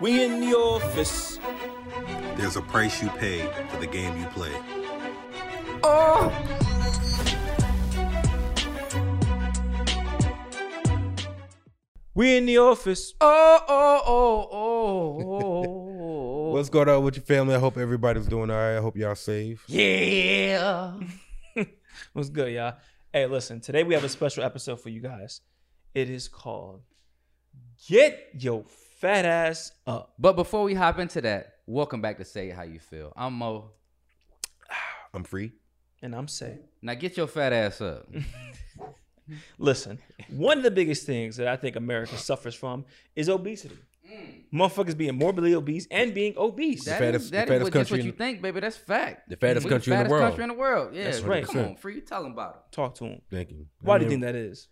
We in the office. There's a price you pay for the game you play. Oh. We in the office. Oh, oh, oh, oh, oh. What's going on with your family? I hope everybody's doing all right. I hope y'all safe. Yeah. What's good, y'all? Hey, listen, today we have a special episode for you guys. It is called Get Your Fat Ass Up. But before we hop into that, welcome back to Say How You Feel. I'm Mo. I'm free. And I'm Say. Now get your fat ass up. Listen, one of the biggest things that I think America suffers from is obesity. Motherfuckers being morbidly obese and being obese. That fattest- is- the that is fattest what, just country what you think, baby. That's fact. The fattest We country in the world. country in the world. Yeah, That's right. Come on, free. Tell them about it. Talk to him. Thank you. Why I do you think that is?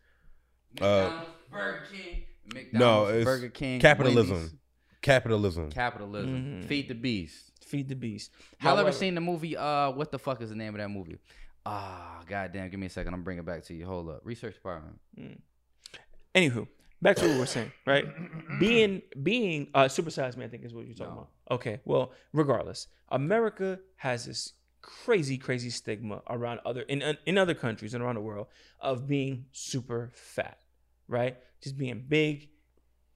Uh, Burger King, McDonald's, No, it's Burger King, capitalism. Wendy's. Capitalism. Capitalism. Mhm. Feed the beast. Feed the beast. Y'all ever seen the movie? Uh, what the fuck is the name of that movie? Ah, goddamn. Give me a second. I'm bringing it back to you. Hold up. Research department. Anywho, back to what we were saying, right? being being uh supersized me, I think is what you're talking No. about. Okay, well, regardless, America has this crazy, crazy stigma around other in in other countries and around the world of being super fat, right? Just being big,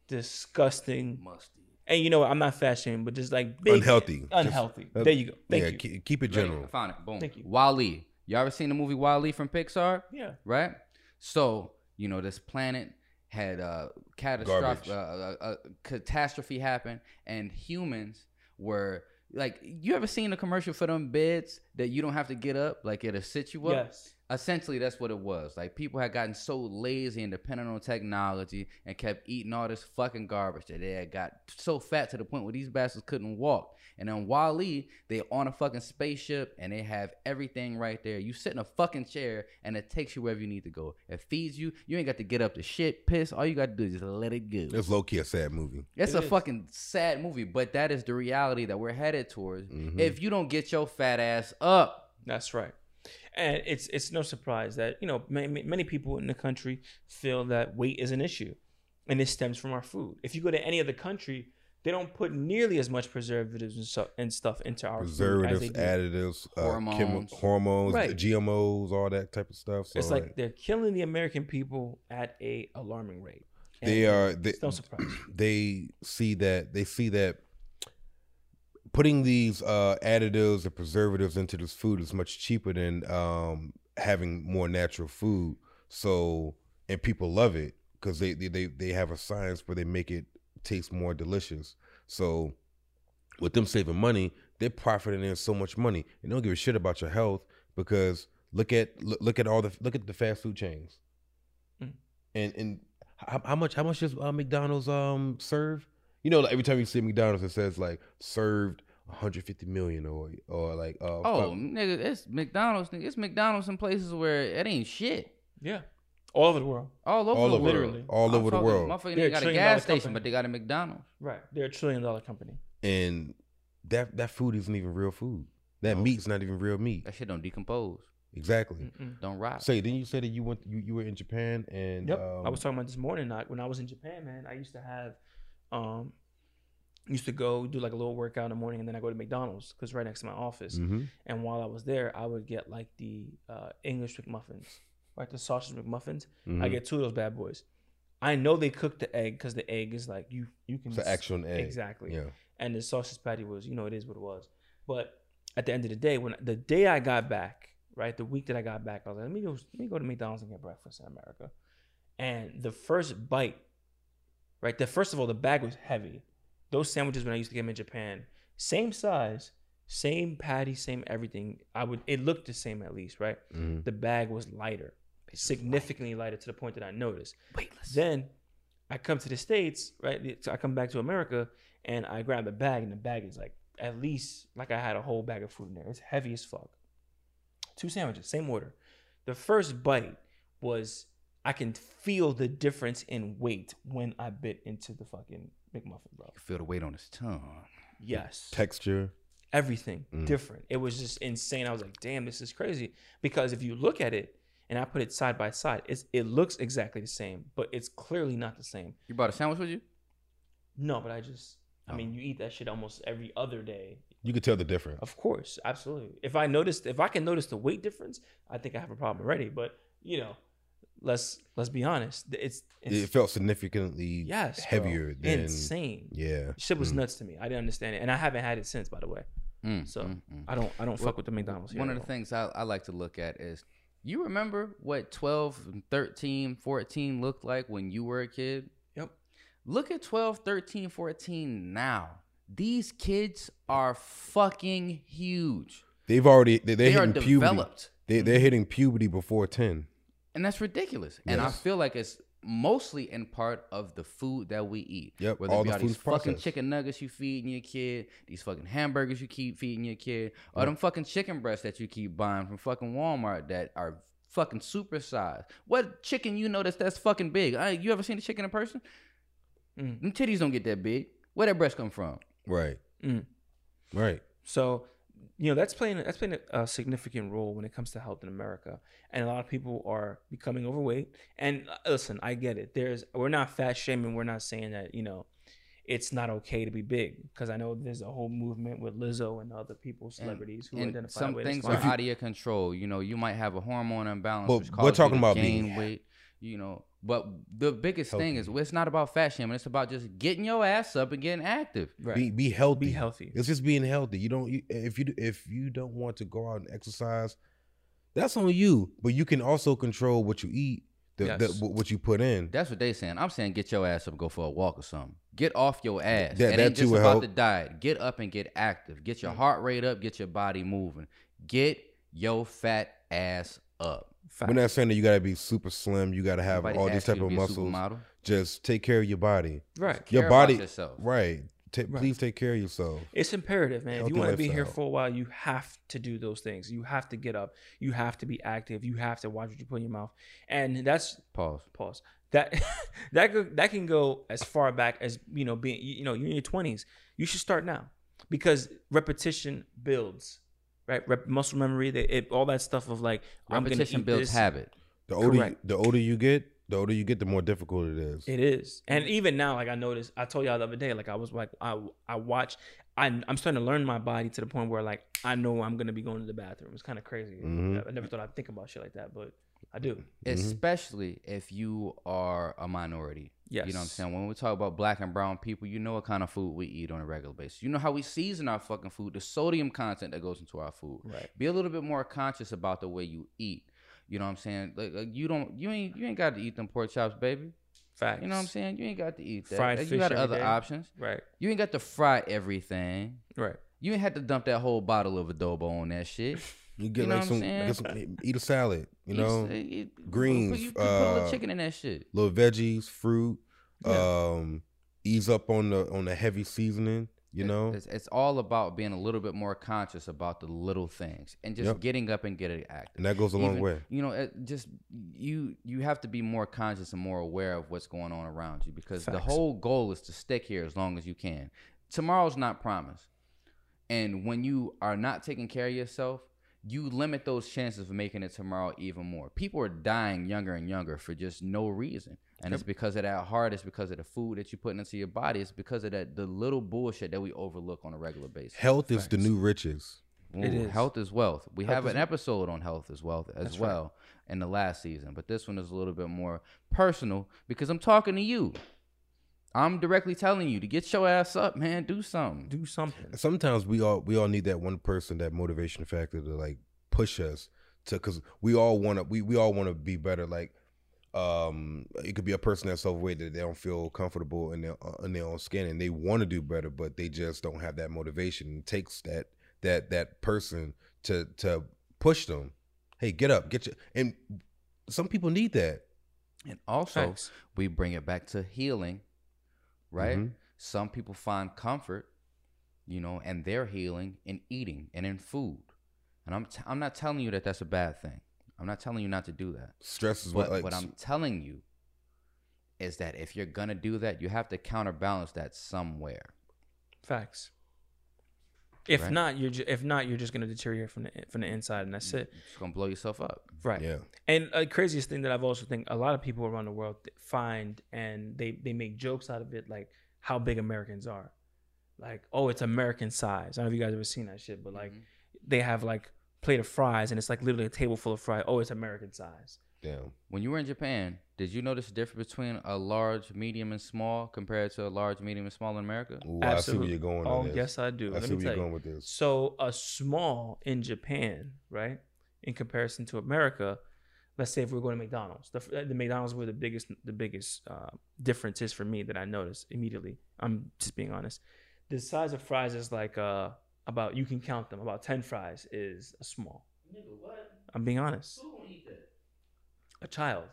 disgusting, Musty. and you know what? I'm not fat shaming, but just like big, Unhealthy. unhealthy. Just- there you go. Thank yeah, you. ke- keep it Ready? general. I found it. Boom. Thank you. WALL-E. You all ever seen the movie WALL-E from Pixar? Yeah. right? So you know this planet had a catastrophic Garbage. uh, uh, uh, catastrophe happen, and humans were like, you ever seen a commercial for them beds that you don't have to get up, like it'll sit you up? Yes. Essentially, that's what it was. Like people had gotten so lazy and dependent on technology and kept eating all this fucking garbage that they had got so fat to the point where these bastards couldn't walk. And then WALL-E, they on a fucking spaceship and they have everything right there. You sit in a fucking chair and it takes you wherever you need to go. It feeds you. You ain't got to get up to shit, piss. All you got to do is just let it go. It's low key a sad movie. It's It a is. fucking sad movie, but that is the reality that we're headed towards. Mhm. If you don't get your fat ass up, That's right. And it's it's no surprise that you know many, many people in the country feel that weight is an issue, and it stems from our food. If you go to any other country, they don't put nearly as much preservatives and, stuff and stuff into our Preservatives, food as they additives, uh, Hormones. hormones, hormones Right. GMOs, all that type of stuff. So It's like they're killing the American people at a alarming rate. they are. They, It's no surprise. they see that they see that putting these uh, additives and preservatives into this food is much cheaper than um, having more natural food. So and people love it because they, they they they have a science where they make it taste more delicious. So with them saving money, they're profiting in so much money and they don't give a shit about your health because look at look, look at all the look at the fast food chains Mm. and and how, how much how much does uh, McDonald's um serve? You know, like every time you see McDonald's, it says like served 150 million or or like uh, oh fuck- nigga, it's McDonald's. Nigga. It's McDonald's in places where it ain't shit. Yeah, all over the world. All over all the over world. literally. all I'm over the world, Motherfucker They're a ain't got a gas station, company. but they got a McDonald's. Right, they're a trillion dollar company. and that that food isn't even real food. That No. meat's not even real meat. That shit don't decompose. Exactly. Mm-mm. Don't rot. Say, didn't you say that you went you, you were in Japan and Yep. um, I was talking about this morning. Like when I was in Japan, man, I used to have, um, used to go do like a little workout in the morning, and then I go to McDonald's because right next to my office. mhm. And while I was there, I would get like the uh, English McMuffins, right? The sausage McMuffins. I Mhm. get two of those bad boys. I know they cook the egg because the egg is like you you can It's an actual egg. exactly. Yeah. And the sausage patty was you know it is what it was. But at the end of the day, when the day I got back, right, the week that I got back, I was like, let me go let me go to McDonald's and get breakfast in America. And the first bite, right? The first of all, the bag was heavy. Those sandwiches when I used to get them in Japan, same size, same patty, same everything. I would it looked the same at least, right? Mhm. The bag was lighter, significantly lighter to the point that I noticed. Weightless. Then I come to the States, right? So I come back to America and I grab the bag, and the bag is like at least like I had a whole bag of food in there. It's heavy as fuck. Two sandwiches, same order. The first bite was I can feel the difference in weight when I bit into the fucking McMuffin, bro. You feel the weight on his tongue. Yes. Texture. Everything Mm. different. It was just insane. I was like, damn, this is crazy. Because if you look at it and I put it side by side, it's it looks exactly the same, but it's clearly not the same. You brought a sandwich with you? No, but I just I mean, you eat that shit almost every other day. You could tell the difference. Of course, absolutely. If I noticed, if I can notice the weight difference, I think I have a problem already. But you know, let's let's be honest. It's, it's It felt significantly yes, bro. heavier than insane. Yeah. Shit was Mm. nuts to me. I didn't understand it, and I haven't had it since. By the way, Mm, so mm, mm. I don't I don't Well, fuck with the McDonald's. Here One of the things I, I like to look at is you remember what 12, 13, 14 looked like when you were a kid? Yep. Look at 12, 13, 14 now. These kids are fucking huge. They've already they, they're They are hitting puberty. developed. They they're hitting puberty before ten. And that's ridiculous. And I feel like it's mostly in part of the food that we eat. Yep, Whether all it be the all these food's fucking chicken nuggets you feeding your kid, these fucking hamburgers you keep feeding your kid, or them fucking chicken breasts that you keep buying from fucking Walmart that are fucking supersized. What chicken you know that's that's fucking big? Uh, you ever seen a chicken in person? Mm. Them titties don't get that big. Where that breast come from? Right. Mm. Right. So, you know, that's playing that's playing a, a significant role when it comes to health in America. And a lot of people are becoming overweight. And uh, listen, I get it. There's we're not fat shaming. We're not saying that you know it's not okay to be big because I know there's a whole movement with Lizzo and other people, celebrities who and identify some with things are fine. out of your control. You know, you might have a hormone imbalance, But which we're causes talking you to about gain being weight. You know, but the biggest thing is it's not about fat shaming. It's about just getting your ass up and getting active. right. Be be healthy. Be healthy. It's just being healthy. You don't you, if you if you don't want to go out and exercise, that's on you. But you can also control what you eat, the, the what you put in. That's what they saying. I'm saying get your ass up and go for a walk or something. Get off your ass. That- it that ain't too just will about help. the diet. Get up and get active. Get your heart rate up. Get your body moving. Get your fat ass up. Fact. We're not saying that you gotta be super slim. You gotta have Nobody all these type of muscles. Just take care of your body. right. Your Care about body, yourself. right? Ta- Right. Please take care of yourself. It's imperative, man. If you want to be here for a while, you have to do those things. You have to get up. You have to be active. You have to watch what you put in your mouth. And that's Pause. pause. That that go, that can go as far back as you know being you know you're in your twenties. You should start now because repetition builds, right? Rep, muscle memory, the, it, all that stuff of like I'm gonna Repetition builds this. habit. The older you, Correct. the older you get, the older you get, the more difficult it is. It is, and even now, like I noticed, I told y'all the other day, like I was like I I watch, I I'm starting to learn my body to the point where like I know I'm gonna be going to the bathroom. It's kind of crazy. Mhm. I never thought I'd think about shit like that, but I do. Mm-hmm. especially if you are a minority. Yes. You know what I'm saying? When we talk about black and brown people, you know what kind of food we eat on a regular basis. You know how we season our fucking food, the sodium content that goes into our food. Right. Be a little bit more conscious about the way you eat. You know what I'm saying? Like, like you don't you ain't you ain't got to eat them pork chops, baby. Facts. You know what I'm saying? You ain't got to eat that. Fried Like, fish you got other day. options. Right. You ain't got to fry everything. Right. You ain't had to dump that whole bottle of adobo on that shit. You get You know like some, get some, eat a salad. You know, greens, You, you put a little uh, chicken in that shit. little veggies, fruit. Yeah. Um, ease up on the on the heavy seasoning. You know, it's, it's all about being a little bit more conscious about the little things and just Yep. getting up and getting active. and that goes a long Even- way. You know, it just you you have to be more conscious and more aware of what's going on around you because the whole goal is to stick here as long as you can. Tomorrow's not promised, and when you are not taking care of yourself, you limit those chances of making it tomorrow even more. People are dying younger and younger for just no reason. And it's because of that heart, it's because of the food that you're putting into your body, it's because of that the little bullshit that we overlook on a regular basis. Health is the new riches. It Ooh, is. Health is wealth. We Health have an episode on health as wealth as That's right. well in the last season, but this one is a little bit more personal because I'm talking to you. I'm directly telling you to get your ass up, man. Do something. Do something. Sometimes we all we all need that one person, that motivation factor to like push us to because we all want to we we all want to be better. Like, um, it could be a person that's overweight that they don't feel comfortable in their uh, in their own skin and they want to do better, but they just don't have that motivation. It takes that that that person to to push them. Hey, get up, get your and some people need that. And also, Facts. we bring it back to healing, right? Mhm. Some people find comfort, you know, and their healing in eating and in food. And I'm t- I'm not telling you that that's a bad thing. I'm not telling you not to do that. Stress is But what like what I'm telling you is that if you're gonna do that, you have to counterbalance that somewhere. Facts. If Right. not, you're ju- if not, you're just gonna deteriorate from the from the inside, and that's it. It's gonna blow yourself up. Right. yeah. And the craziest thing that I've also think a lot of people around the world find and they they make jokes out of it, like how big Americans are. like oh it's American size. I don't know if you guys ever seen that shit, but like Mhm. they have like plate of fries and it's like literally a table full of fries. Oh, it's American size. Damn. When you were in Japan, did you notice the difference between a large, medium, and small compared to a large, medium, and small in America? Ooh, I see where you're going. Oh on this. yes, I do. I Let see where you're you. going with this. So a small in Japan, right? In comparison to America, let's say if we're going to McDonald's, the, the McDonald's were the biggest the biggest uh, differences for me that I noticed immediately. I'm just being honest. The size of fries is like uh about you can count them. About ten fries is a small. Nigga, what? I'm being honest. A child,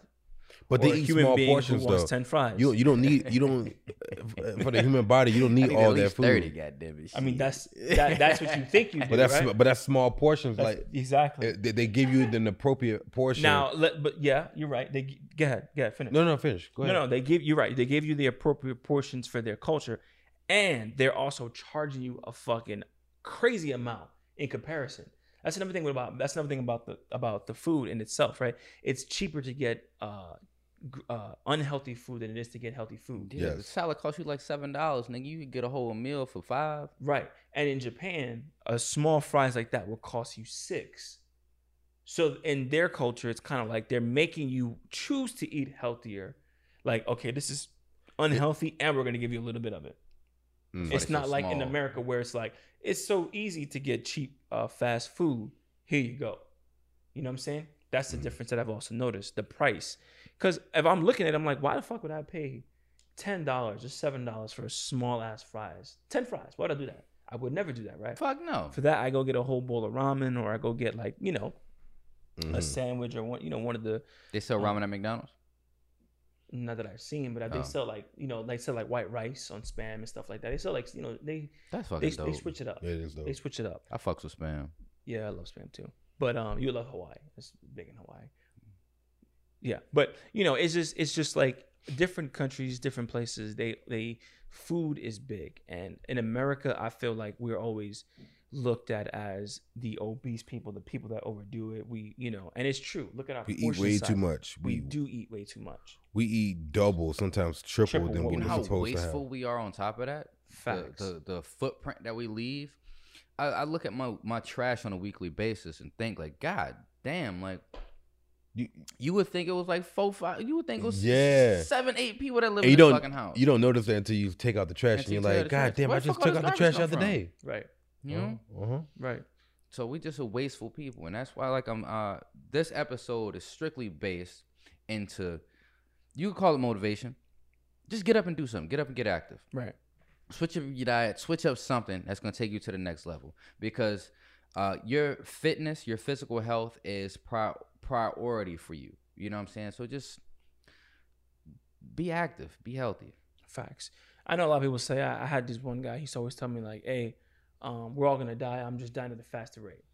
But or they a eat human small being portions who wants though. ten fries. You you don't need you don't for the human body. You don't I need need all at that food. thirty. Goddamn it! I mean, that's that, that's what you think you do, But that's right? but that's small portions. That's- like exactly. uh, they, they give you an appropriate portion. Now, let, but yeah, you're right. They g- go ahead, go ahead, finish. no, no, finish. Go No, ahead. no, they give you right. They give you the appropriate portions for their culture, and they're also charging you a fucking crazy amount in comparison. That's another thing about that's another thing about the about the food in itself, right? It's cheaper to get uh, uh unhealthy food than it is to get healthy food, yeah, the salad costs you like seven dollars, nigga. You could get a whole meal for five. right? And in Japan, a small fries like that will cost you six. So in their culture, it's kind of like they're making you choose to eat healthier. Like, okay, this is unhealthy, and we're gonna give you a little bit of it. Mm. It's it's not so like in. America where it's like it's so easy to get cheap uh, fast food. Here you go. You know what I'm saying? That's the Mm. difference that I've also noticed. The price. Because if I'm looking at it, I'm like, why the fuck would I pay ten dollars or seven dollars for a small ass fries? Ten fries. Why'd I do that? I would never do that, right? Fuck no. For that, I go get a whole bowl of ramen, or I go get like you know a Mhm. sandwich, or one you know one of the They sell ramen at McDonald's. Not that I've seen, but they Oh. sell like you know they sell like white rice on spam and stuff like that. They sell like you know they That's they, fucking they dope. switch it up. It is though. They switch it up. I fucks with spam. Yeah, I love spam too. But um, you love Hawaii. It's big in Hawaii. Yeah, but you know, it's just it's just like different countries, different places. They they food is big, and in America, I feel like we're always looked at as the obese people, the people that overdo it. We you know, and it's true. Look at our We eat way size. too much. We, We do eat way too much. We eat double, sometimes triple, Triple than what we You we know we're how supposed to have. How wasteful we are on top of that. The- Facts. The, the footprint that we leave. I, I look at my my trash on a weekly basis and think like, God damn, like You, you would think it was like four, five. You would think it was Yeah. seven, eight people that live and in you this don't fucking house. you don't notice that until you take out the trash and Until you're you like, God damn, Where I just took out the trash come the other day. Right. you know. Uh-huh. Right. So we just a wasteful people, and that's why like I'm. Uh, this episode is strictly based into. You could call it motivation. Just get up and do something. Get up and get active. Right. switch up your diet, switch up something that's gonna take you to the next level because uh, your fitness, your physical health is pri- priority for you. You know what I'm saying? So just be active, be healthy. Facts. I know a lot of people say I, I had this one guy. He's always telling me like, "Hey, um, we're all gonna die. I'm just dying at a faster rate.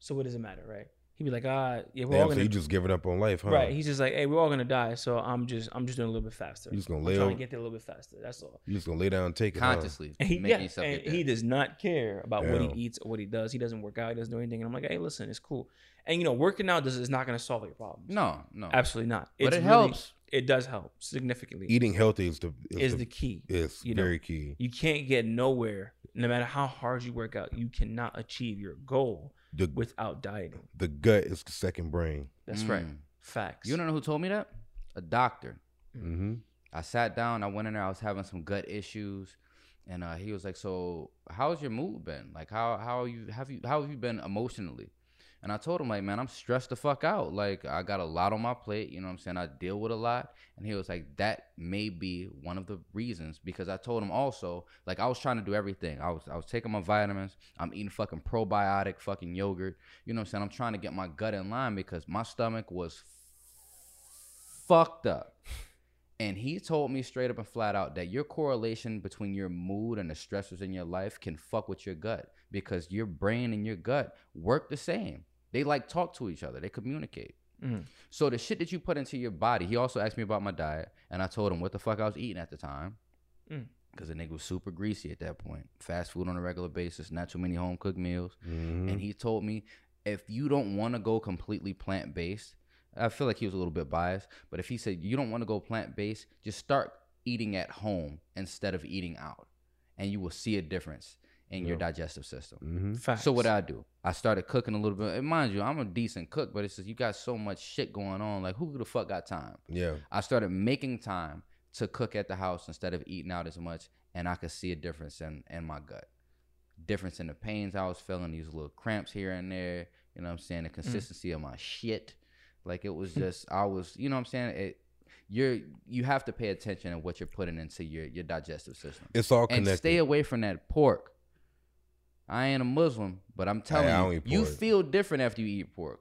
So what does it matter, right?" He'd be like, "Ah, yeah, we're all Damn, so gonna." So you just giving up on life, huh? Right. He's just like, "Hey, we're all gonna die. So I'm just, I'm just doing a little bit faster. You just gonna I'm lay trying over- to get there a little bit faster. That's all." You just gonna lay down and take it. Consciously And he, yeah, yourself and he does not care about what he eats or what he does. He doesn't work out. He doesn't do anything. And I'm like, "Hey, listen, it's cool." And you know, working out does is not gonna solve your problems. No, no. absolutely not. But It's it really- helps. It does help significantly. Eating healthy is the is is, the key. is you know. very key. You can't get nowhere, no matter how hard you work out. You cannot achieve your goal The without dieting. the gut is the second brain. That's right. Mm. Facts. You don't know who told me that? A doctor. Mm-hmm. I sat down. I went in there. I was having some gut issues, and uh, he was like, "So, how's your mood been? Like, how how you have you how have you been emotionally?" And I told him, like, man, I'm stressed the fuck out. Like, I got a lot on my plate. You know what I'm saying? I deal with a lot. And he was like, that may be one of the reasons because I told him also, like, I was trying to do everything. I was I was taking my vitamins. I'm eating fucking probiotic fucking yogurt. You know what I'm saying? I'm trying to get my gut in line because my stomach was fucked up. And he told me straight up and flat out that your correlation between your mood and the stressors in your life can fuck with your gut because your brain and your gut work the same. They like talk to each other, they communicate. Mhm. So the shit that you put into your body, he also asked me about my diet, and I told him what the fuck I was eating at the time. Mm. Because the nigga was super greasy at that point. Fast food on a regular basis, not too many home cooked meals. Mm-hmm. And he told me if you don't want to go completely plant based, I feel like he was a little bit biased, but if he said you don't want to go plant based, just start eating at home instead of eating out. and you will see a difference in your digestive system. hmm Facts. So what I do, I started cooking a little bit. And mind you, I'm a decent cook, but it's just you got so much shit going on. Like who the fuck got time? Yeah. I started making time to cook at the house instead of eating out as much, and I could see a difference in in my gut, difference in the pains I was feeling, these little cramps here and there. You know what I'm saying? The consistency of my shit, like it was just I was, you know what I'm saying? It, you're you have to pay attention to what you're putting into your your digestive system, It's all connected. and stay away from that pork. I ain't a Muslim, but I'm telling I don't you, you feel different after you eat pork.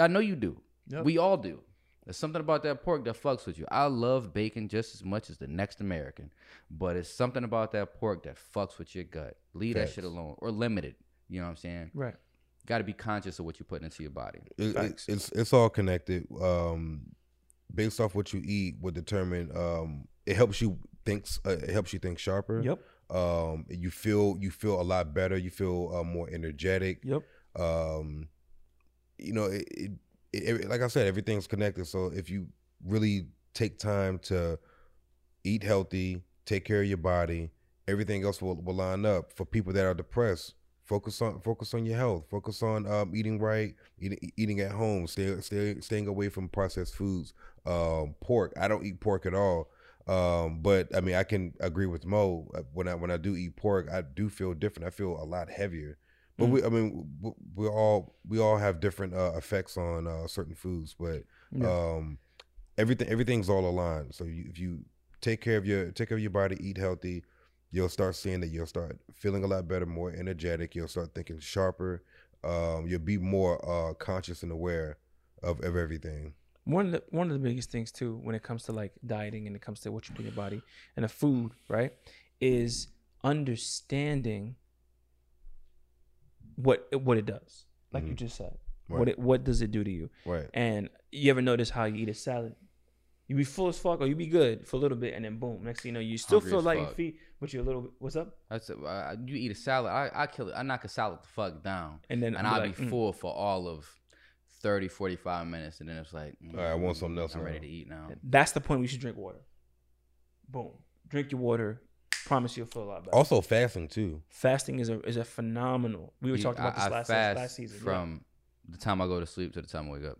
I know you do. Yep. We all do. There's something about that pork that fucks with you. I love bacon just as much as the next American, but it's something about that pork that fucks with your gut. Leave that shit alone or limit it. You know what I'm saying? right. Got to be conscious of what you're putting into your body. It- it- it's it's all connected. Um, based off what you eat would determine. Um, it helps you think. s- Uh, it helps you think sharper. Yep. Um, you feel you feel a lot better. You feel uh, more energetic. Yep. Um, you know, it, it, it, like I said, everything's connected. So if you really take time to eat healthy, take care of your body, everything else will, will line up. For people that are depressed, focus on focus on your health. Focus on um, eating right, eating, eating at home, stay, stay staying away from processed foods. Um, pork, I don't eat pork at all. Um, but I mean, I can agree with Mo. Uh, When I when I do eat pork, I do feel different. I feel a lot heavier. But Mm. we, I mean, we, we all we all have different uh, effects on uh, certain foods. But Yeah. um, everything everything's all aligned. So you, if you take care of your take care of your body, eat healthy, you'll start seeing that you'll start feeling a lot better, more energetic. You'll start thinking sharper. Um, you'll be more uh, conscious and aware of, of everything. One of the one of the biggest things too when it comes to like dieting and it comes to what you put in your body and the food right is understanding what it- what it does like you Mhm. just said Right. what it what does it do to you Right. and you ever notice how you eat a salad you be full as fuck or you be good for a little bit and then boom next thing you know you still Hungry feel like your feet but you're a little what's up That's it. Uh, you eat a salad. I, I kill it. I knock a salad the fuck down, and then and I'll be be mm. full for all of 30, 45 minutes, and then it's like, All right, I want something else I'm ready to eat now. that's the point we should drink water boom drink your water promise you'll feel a lot better Also, fasting too. fasting is a is a phenomenal. We were You- talking about I- this I last fast last season. yeah. from the time I go to sleep to the time I wake up.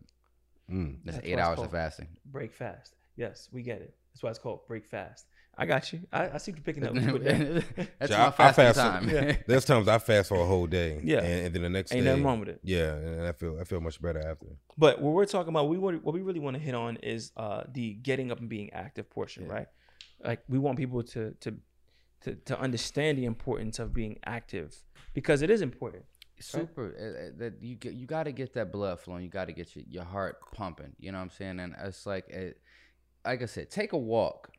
Mm. That's, That's eight hours called- of fasting. break fast. Yes, we get it. That's why it's called break fast. I got you. I, I see you picking up. what you put down. That's So my I- I fasting fast- time. Yeah. There's times I fast for a whole day. Yeah. And, and then the next Ain't day. nothing wrong with it. Yeah, and I feel I feel much better after. But what we're talking about, we want what we really want to hit on is uh, the getting up and being active portion, Yeah. right? Like we want people to to to to understand the importance of being active because it is important. super uh, uh, that you get you got to get that blood flowing you got to get your, your heart pumping you know what i'm saying and it's like it, like i said take a walk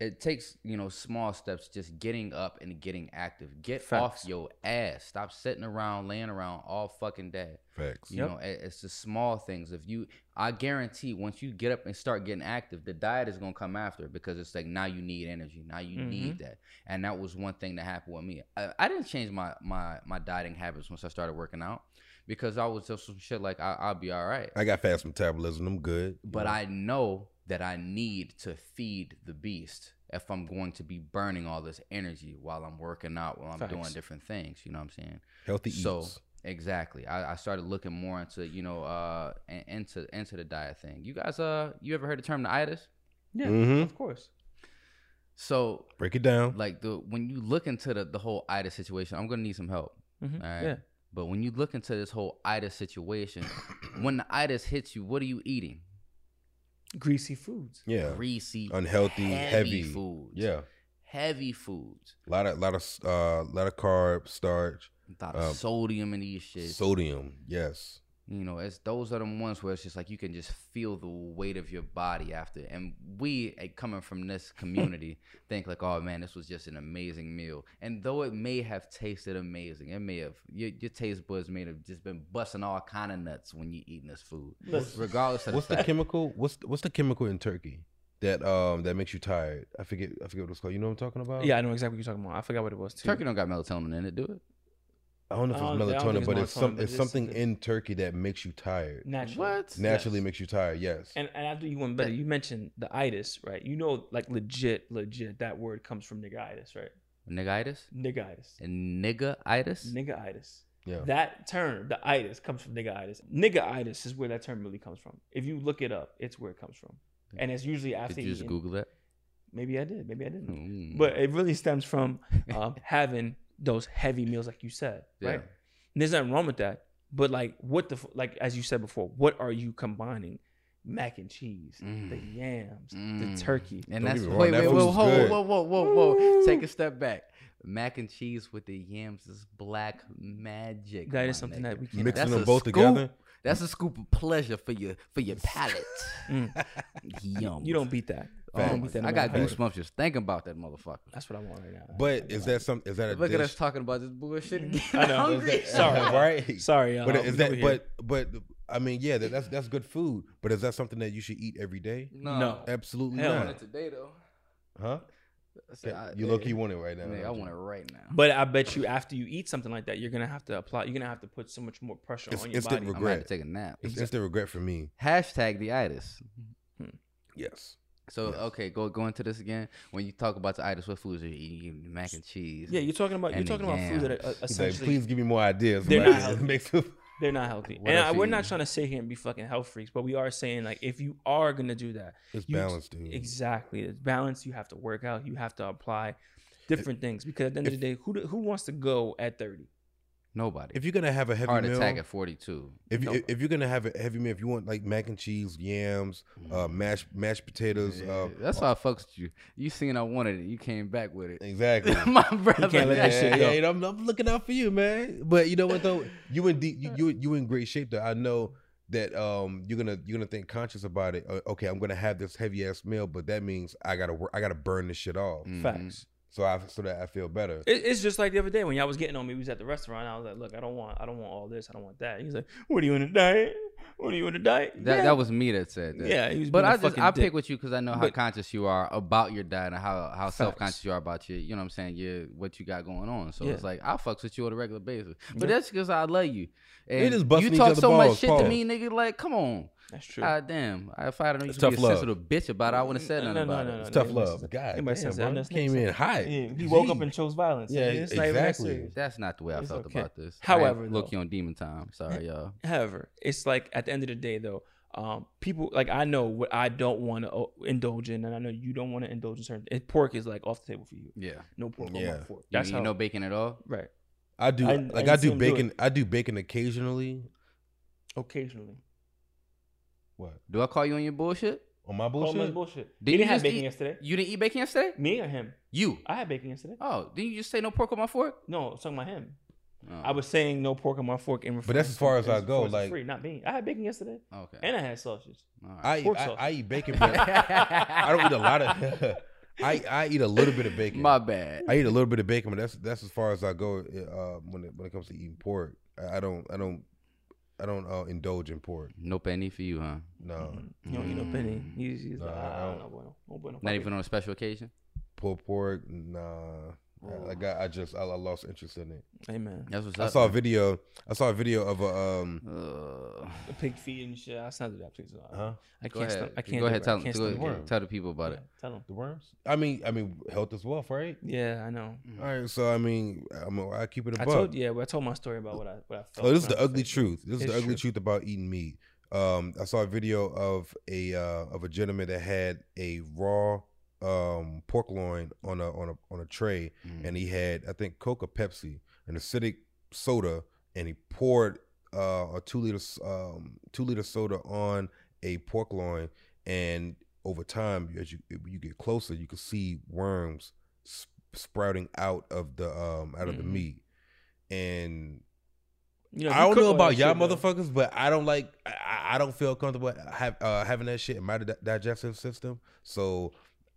it takes you know small steps just getting up and getting active get Facts. off your ass stop sitting around laying around all fucking day Facts. you Yep. know it's the small things if you i guarantee once you get up and start getting active the diet is going to come after because it's like now you need energy now you need mm-hmm. that and that was one thing that happened with me i, I didn't change my, my my dieting habits once i started working out because i was just some shit like I, i'll be all right I got fast metabolism. I'm good. but i know that i need to feed the beast if i'm going to be burning all this energy while i'm working out while i'm doing different things you know what i'm saying healthy so eats. exactly I, I started looking more into you know uh in- into into the diet thing you guys uh you ever heard the term the itis Yeah, Mhm. of course. so Break it down. like the when you look into the, the whole itis situation i'm gonna need some help Mhm. all right Yeah, but when you look into this whole itis situation when the itis hits you what are you eating greasy foods. Yeah. greasy Unhealthy, heavy. foods Yeah. heavy foods A lot of lot of uh lot of carbs, starch, a lot of Um, sodium in these shit sodium. Yes. You know, it's those are the ones where it's just like you can just feel the weight of your body after. And we, eh, coming from this community, think like, oh man, this was just an amazing meal. And though it may have tasted amazing, it may have your, your taste buds may have just been busting all kind of nuts when you eating this food, Listen. regardless of What's the the chemical? What's what's the chemical in turkey that um that makes you tired? I forget. I forget what it's called. You know what I'm talking about? Yeah, I know exactly what you're talking about. I forgot what it was too. Turkey don't got melatonin in it, do it? I don't know if it's don't- I don't think melatonin, it's but it's some but it's it's- something it's- in turkey that makes you tired. naturally. What? Naturally Yes. makes you tired. Yes. And and I'll you went better. You mentioned the itis, right? You know, like legit, legit, that word comes from niggitis, right? Niggitis? Niggaitis. And niggaitis? Niggaitis. Yeah. That term, the itis, comes from niggaitis. Niggaitis is where that term really comes from. If you look it up, it's where it comes from. And it's usually after Did you just eating. Google that? Maybe I did. Maybe I didn't. Mm. But it really stems from um, having those heavy meals, like you said, Yeah. right? And there's nothing wrong with that. But like, what the like as you said before, what are you combining? Mac and cheese, the Mm. yams, Mm. the turkey. And Don't that's get me wrong, wait, that wait, food whoa, whoa, whoa, whoa, whoa, whoa. Take a step back. Mac and cheese with the yams is black magic. That my is something nigga. that we can Mixing That's them both scoop. together. That's a scoop of pleasure for your for your palate. Mm. Yum. You don't beat that. You Oh, don't beat that. I got goosebumps just thinking about that motherfucker. That's what I want right now. But is that some? Is that a Look at us talking about this bullshit. I know. Hungry. Sorry. right? Sorry, y'all. But is that? here. But but I mean, yeah, that, that's that's good food. But is that something that you should eat every day? No. No. Absolutely Hell not. want it today though. Huh? I said, I- you look, you want it right now. Nigga, I want it right now. But I bet you after you eat something like that, you're gonna have to apply. You're gonna have to put so much more pressure It's on your instant body. I'm gonna have to regret. take a nap. It's instant regret for me. Hashtag the itis. Yes. So Yes. okay, go go into this again. When you talk about the itis, what foods are you eating? Mac and cheese. Yeah, you're talking about you're talking about foods that are uh. He's like, essentially please give me more ideas. They're not healthy. They're not healthy. What and I, we're eating? not trying to sit here and be fucking health freaks, but we are saying like if you are gonna do that, it's you- balanced, dude. exactly, it's balance. You have to work out. You have to apply different things because at the end of the day, who who wants to go at thirty? Nobody. If you're gonna have a heavy meal. Heart meal, attack at 42. if you, if you're gonna have a heavy meal, if you want like mac and cheese, yams, uh, mashed mashed potatoes, Yeah, uh, that's why I fucks with you. You seen I wanted it. You came back with it. exactly. My brother. can't let yeah, that shit go. yeah, you know, I'm, I'm looking out for you, man. But you know what though, you in deep, you, you you in great shape. Though I know that um you're gonna you're gonna think conscious about it. Uh, okay, I'm gonna have this heavy ass meal, but that means I gotta work, I gotta burn this shit off. Mhm. Facts. So I so that I feel better. It, it's just like the other day when y'all was getting on me. We was at the restaurant. I was like, "Look, I don't want, I don't want all this. I don't want that." He's like, "What are you in a diet? What are you in a diet?" That yeah. that was me that said that. yeah. He was But I just I dick. pick with you because I know how But- conscious you are about your diet and how how self conscious you are about your you know what I'm saying your what you got going on. So Yeah. it's like I fucks with you on a regular basis. But Yeah. that's because I love you. And just busting you each talk other so much balls, shit to pause. me, nigga. Like, come on. That's true. God damn. If I had known you It's to be a tough love. sensitive bitch about it, I wouldn't have said No, nothing no, about no, it. no, It's no. tough love. says- God anybody damn, says bro. that's Came in high. Yeah, he woke up and chose violence. Yeah, it's not even exactly. serious. That's not the way I It's felt okay. about this. However, look you on demon time. Sorry, y'all. However, it's like at the end of the day, though, um, people like I know what I don't want to indulge in, and I know you don't want to indulge in certain. And pork is like off the table for you. Yeah. No pork on Yeah. my fork. You, That's you how. know bacon at all? right. I do I- I like didn't I do him do bacon. I do bacon occasionally. Occasionally. What Do I call you on your bullshit? on my Bullshit. bullshit? bullshit. Did he you didn't have bacon eat- yesterday. You didn't eat bacon yesterday? Me or him? You. I had bacon yesterday. Oh, didn't you just say no pork on my fork? No, I was talking about him. Oh, I was saying no pork on my fork in But that's as far as I go, like- free, not me. I had bacon yesterday, okay. and I had sausage. All right. I eat, Pork I. I eat bacon, but I don't eat a lot of. I I eat a little bit of bacon. My bad. I eat a little bit of bacon, but that's that's as far as I go uh, when it when it comes to eating pork. I, I don't I don't I don't uh, indulge in pork. No penny for you, huh? No, Mhm. You don't eat no penny. He's, he's Nah, like, I ah, don't. no bueno, no bueno. Not even on a special occasion. pulled pork. Nah, I, I got I just I, I lost interest in it. Amen. That's what's I up. saw a video. I saw a video of a um. Uh, The pig feet and shit. I not do that, please. Huh? I go can't. ahead. St- I can't. go ahead. it. Tell, I can't go ahead. it. tell the people about Yeah, it. Tell them. The worms? I mean, I mean, health is wealth, right? Yeah, I know. Mm. All right, so I mean, I'm a, I keep it above. buck. told yeah, but I told my story about what I what I felt. Oh, this is the ugly sick. truth. This is the ugly truth about eating meat. Um, I saw a video of a uh, of a gentleman that had a raw um, pork loin on a on a on a tray, Mm. and he had I think Coke or Pepsi, an acidic soda, and he poured uh, a two liter um, two liter soda on a pork loin, and over time, as you you get closer, you can see worms sp- sprouting out of the um, out of the Mhm. meat, and You know, I don't know about y'all shit, motherfuckers, but I don't like. I, I don't feel comfortable have, uh, having that shit in my di- digestive system. So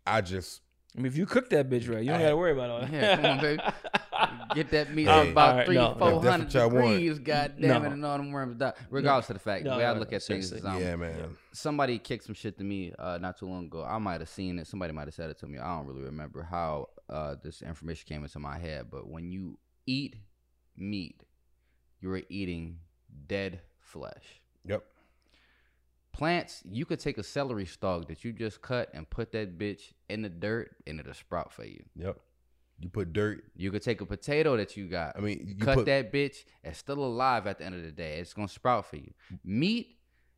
I just I mean, if you cook that bitch right, you don't gotta worry about all that. Yeah, come on, baby. Get that meat Hey. up about Alright, three, no, no. four If hundred what y'all want. degrees. God damn No. it, and all them worms die. Regardless of the fact, the No, way I look no, at things is, um, yeah, man. somebody kicked some shit to me uh, not too long ago. I might have seen it. Somebody might have said it to me. I don't really remember how uh, this information came into my head. But when you eat meat, you're eating dead flesh. Yep. Plants, you could take a celery stalk that you just cut and put that bitch in the dirt and it'll sprout for you. Yep. You put dirt. You could take a potato that you got. I mean, you cut put that bitch. It's still alive at the end of the day. It's gonna sprout for you. Meat,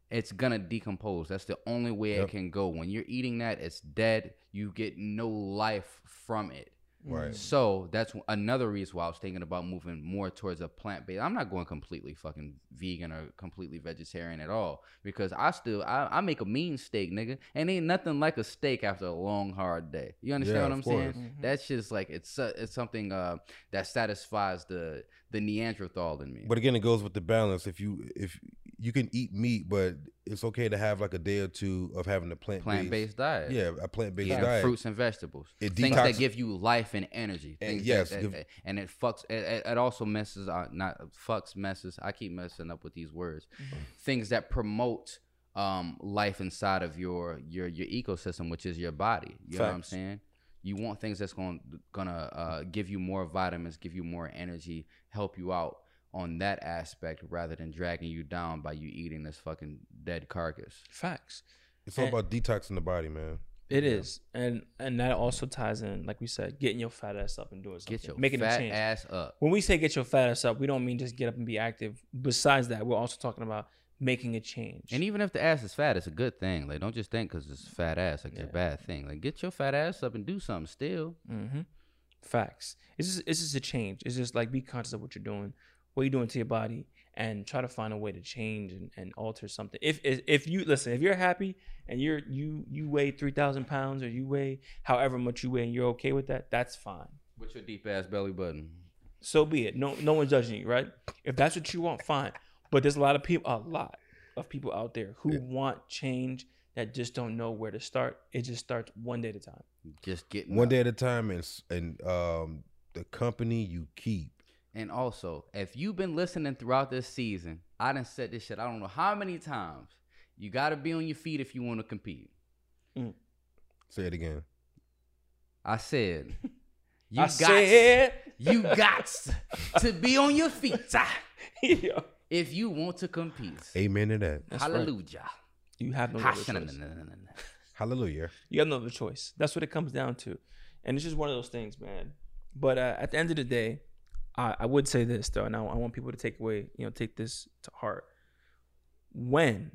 it's gonna decompose. That's the only way Yep. it can go. When you're eating that, it's dead. You get no life from it. Right. So that's another reason why I was thinking about moving more towards a plant based. I'm not going completely fucking vegan or completely vegetarian at all because I still I, I make a mean steak, nigga, and ain't nothing like a steak after a long hard day. You understand Yeah, what I'm of saying? course. Mhm. That's just like it's it's something uh, that satisfies the the Neanderthal in me. But again, it goes with the balance. If you if you can eat meat, but it's okay to have like a day or two of having a plant plant based diet. Yeah, a plant based Eating diet. fruits and vegetables, It things detox- that give you life and energy. And yes, that- and it fucks. It, it- also messes. Uh, not fucks messes. I keep messing up with these words. Mm-hmm. Things that promote um, life inside of your your your ecosystem, which is your body. You know what I'm saying? You want things that's going gonna uh, give you more vitamins, give you more energy, help you out on that aspect rather than dragging you down by you eating this fucking dead carcass. Facts. It's all And- about detoxing the body, man. It is, and and that also ties in, like we said, getting your fat ass up and doing something, Get your making a fat change. ass up. When we say get your fat ass up, we don't mean just get up and be active. Besides that, we're also talking about making a change. And even if the ass is fat, it's a good thing. Like, don't just think because it's fat ass, like it's a bad thing. Like, get your fat ass up and do something still. Mm-hmm. Facts. It's just it's just a change. It's just like be conscious of what you're doing, what you're doing to your body, and try to find a way to change and, and alter something. If, if if you listen, if you're happy and you're you you weigh three thousand pounds or you weigh however much you weigh and you're okay with that, that's fine. With your deep ass belly button. So be it. No no one's judging you, right? If that's what you want, fine. But there's a lot of people, a lot of people out there who Yeah. want change that just don't know where to start. It just starts one day at a time. Just getting One up. day at a time, and and um, the company you keep. And also, if you've been listening throughout this season, I done said this shit. I don't know how many times. You gotta be on your feet if you want to compete. Say it again. I said, you I got, said, you got to be on your feet Yeah. If you want to compete. Amen to that. That's right. Hallelujah. You have no other choice. Hallelujah. You have no other choice. That's what it comes down to, and it's just one of those things, man. But uh, at the end of the day, I, I would say this though, and I, I want people to take away, you know, take this to heart. When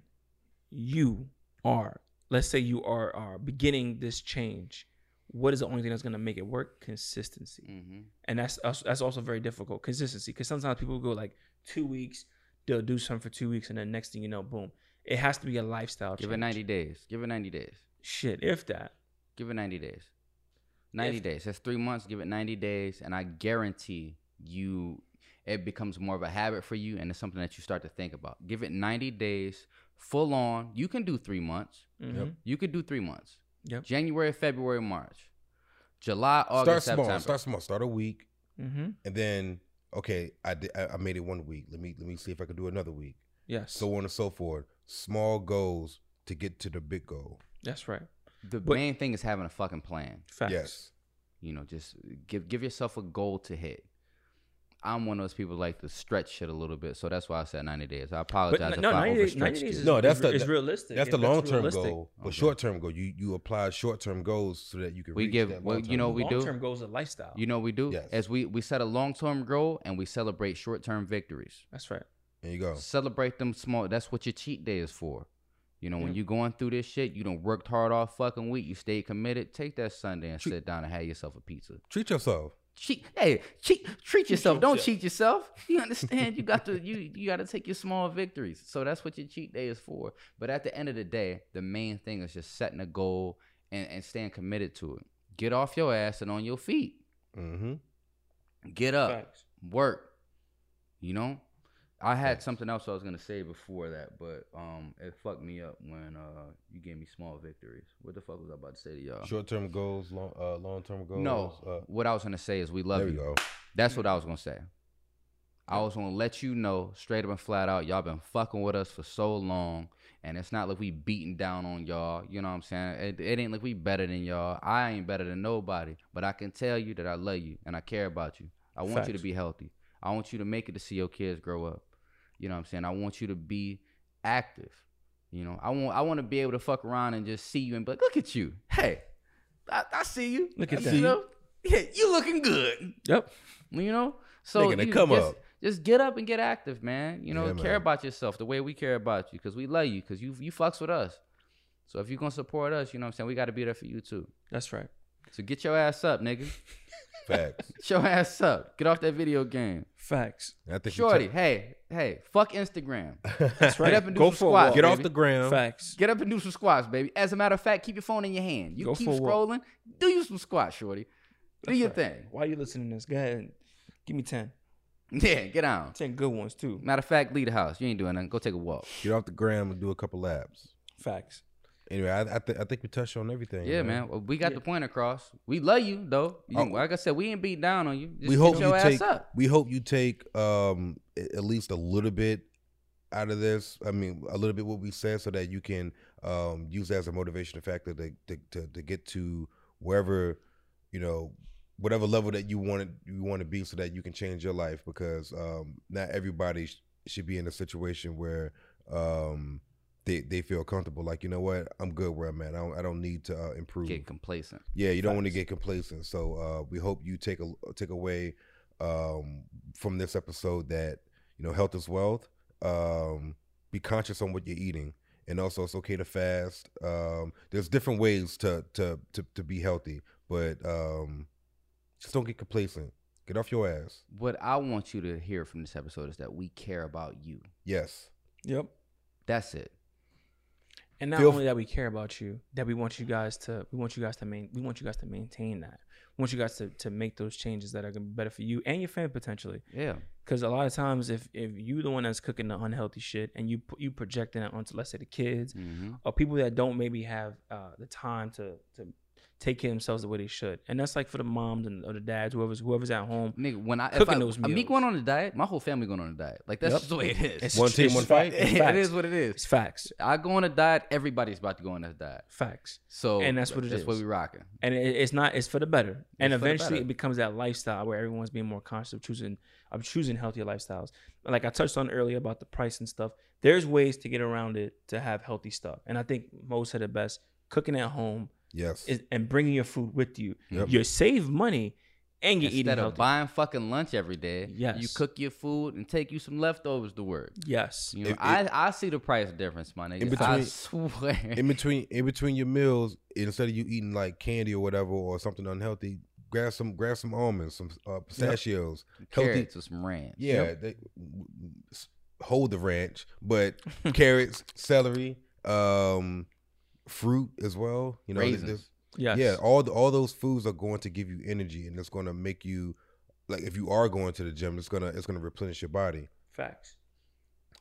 you are, let's say you are are beginning this change, what is the only thing that's going to make it work? Consistency, hmm and that's that's that's also very difficult. Consistency, because sometimes people go like two weeks, they'll do something for two weeks, and then next thing you know, boom, it has to be a lifestyle. Give it 90 days. Give it 90 days. Shit, if that. Give it 90 days. 90 If- days. That's three months. Give it 90 days. And I guarantee you, it becomes more of a habit for you and it's something that you start to think about. Give it 90 days full on. You can do three months. Mhm. You could do three months. Yep. January, February, March. July, August, Start August, small. September. Start small. Start a week, Mm-hmm. and then okay, I did. I I made it one week. Let me let me see if I can do another week. Yes. So on and so forth. Small goals to get to the big goal. that's right. the But- main thing is having a fucking plan. Facts. Yes. You know, just give give yourself a goal to hit. I'm one of those people like to stretch shit a little bit, so that's why I said 90 days. I But apologize no, if I 90 days, 90 days you. is, No, that's is, the- is realistic. That's the long term goal. But Okay. short term goal, you you apply short term goals so that you can We reach give- that well, you know goal. we do? Long-term goals are lifestyle. You know what we do? Yes. As we we set a long term goal and we celebrate short term victories. That's right. There you go. Celebrate them small. That's what your cheat day is for. You know, when Yeah. you going through this shit, you don't worked hard all fucking week. You stayed committed. Take that Sunday and Treat- sit down and have yourself a pizza. Treat yourself. Cheat, hey, cheat, treat yourself. Don't yourself. cheat yourself. You understand? You got to you you got to take your small victories. So that's what your cheat day is for. But at the end of the day, the main thing is just setting a goal and, and staying committed to it. Get off your ass and on your feet. Mm-hmm. Get up. Facts. work. You know, I had Facts. something else I was gonna say before that, but um, it fucked me up when uh you gave me small victories. What the fuck was I about to say to y'all? Short term goals, long uh, long term goals. no, Uh, what I was gonna say is we love you. there we you. go. That's what I was gonna say. I was gonna let you know straight up and flat out, y'all been fucking with us for so long, and it's not like we beating down on y'all. You know what I'm saying? It, it ain't like we better than y'all. I ain't better than nobody, but I can tell you that I love you and I care about you. I want you to be healthy. I want you to make it to see your kids grow up. You know what I'm saying? I want you to be active. You know, I want I want to be able to fuck around and just see you and be like, look at you. Hey, I, I see you. Look at I that. You know, yeah, you looking good. Yep. You know, so Making you come just, up. just get up and get active, man. You know, Yeah, care man. about yourself the way we care about you, because we love you, because you you fucks with us. So if you're gonna support us, you know what I'm saying, we got to be there for you too. That's right. So get your ass up, nigga. Facts. Get your ass up. Get off that video game. Facts. I think you Shorty, took- hey, hey, fuck Instagram. That's right. Get up and do Go some for a squats. walk. get off baby. the ground. Facts. Get up and do some squats, baby. As a matter of fact, keep your phone in your hand. You Go keep for a walk. scrolling. Do you some squats, shorty. Do your thing. Why you listening to this? Go ahead. and Give me 10. Yeah, get on. 10 good ones, too. Matter of fact, leave the house. You ain't doing nothing. Go take a walk. Get off the ground and do a couple laps. Facts. Anyway, I I, th- I think we touched on everything. Yeah, man. Well, we got Yeah. the point across. We love you, though. You- Oh. like I said, we ain't beat down on you. Just we get hope your you ass take. up. We hope you take um at least a little bit out of this. I mean, a little bit what we said, so that you can um use that as a motivation factor to to to, to get to wherever you know whatever level that you want to you want to be, so that you can change your life. Because um not everybody sh- should be in a situation where um they they feel comfortable. Like you know what, I'm good where I'm at. I don't I don't need to uh, improve. Get complacent. Yeah, you don't want to get complacent. So uh, we hope you take a take away um, from this episode that you know health is wealth. Um, be conscious on what you're eating, and also it's okay to fast. Um, there's different ways to to to, to be healthy, but um, just don't get complacent. Get off your ass. What I want you to hear from this episode is that we care about you. Yes. Yep. That's it. And not Feel- only that we care about you, that we want you guys to we want you guys to main we want you guys to maintain that. We want you guys to, to make those changes that are gonna be better for you and your family potentially. Yeah. Because a lot of times, if if you the one that's cooking the unhealthy shit and you you projecting it onto let's say the kids hmm or people that don't maybe have uh, the time to to take care of themselves the way they should, and that's like for the moms and or the dads, whoever's whoever's at home. Nigga, when I if Cooking I, those uh, me meals. going on a diet, my whole family going on a diet. Like that's Yep. just the way it is. It's One team, one fight? it's it facts. is what it is. It's facts. I go on a diet. Everybody's about to go on a diet. Facts. So And that's what it That's what is. we rocking. and it, it's not it's for the better and It's for the eventually better. it becomes that lifestyle where everyone's being more conscious of choosing of choosing healthier lifestyles like i touched on earlier about the price and stuff there's ways to get around it to have healthy stuff and i think most said it best cooking at home Yes. is, and bringing your food with you Yep. you save money and you're eating Instead of buying fucking lunch every day, yes. you cook your food and take you some leftovers to work. yes You know, It- it- I, I see the price difference, my nigga. In I between- swear. in between in between your meals, instead of you eating like candy or whatever or something unhealthy, grab some grab some almonds, some uh, pistachios, healthy. Carrots with some ranch. Yeah, they, hold the ranch, but carrots, celery, um, fruit as well. You know, Raisins. yes yeah, all the, all those foods are going to give you energy, and it's going to make you like if you are going to the gym, it's gonna it's gonna replenish your body. facts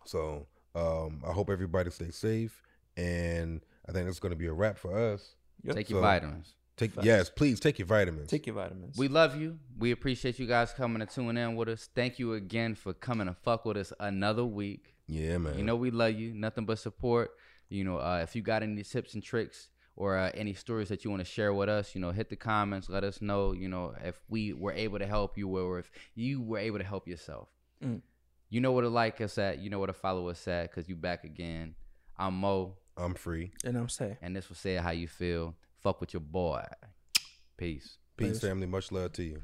So um, I hope everybody stays safe, and I think it's going to be a wrap for us. Yep. Take your vitamins. Take Facts. yes, please take your vitamins. take your vitamins We love you. We appreciate you guys coming and tuning in with us. Thank you again for coming and fuck with us another week. yeah, man. You know we love you. Nothing but support. You know, uh, if you got any tips and tricks or uh, any stories that you want to share with us, you know, hit the comments. Let us know. You know, if we were able to help you, or if you were able to help yourself. Mm. You know where to like us at. You know where to follow us at. Cause you back again. I'm Mo, I'm free. and i'm saying and this will say how you feel. Fuck with your boy. Peace. Peace, Peace. family. Much love to you.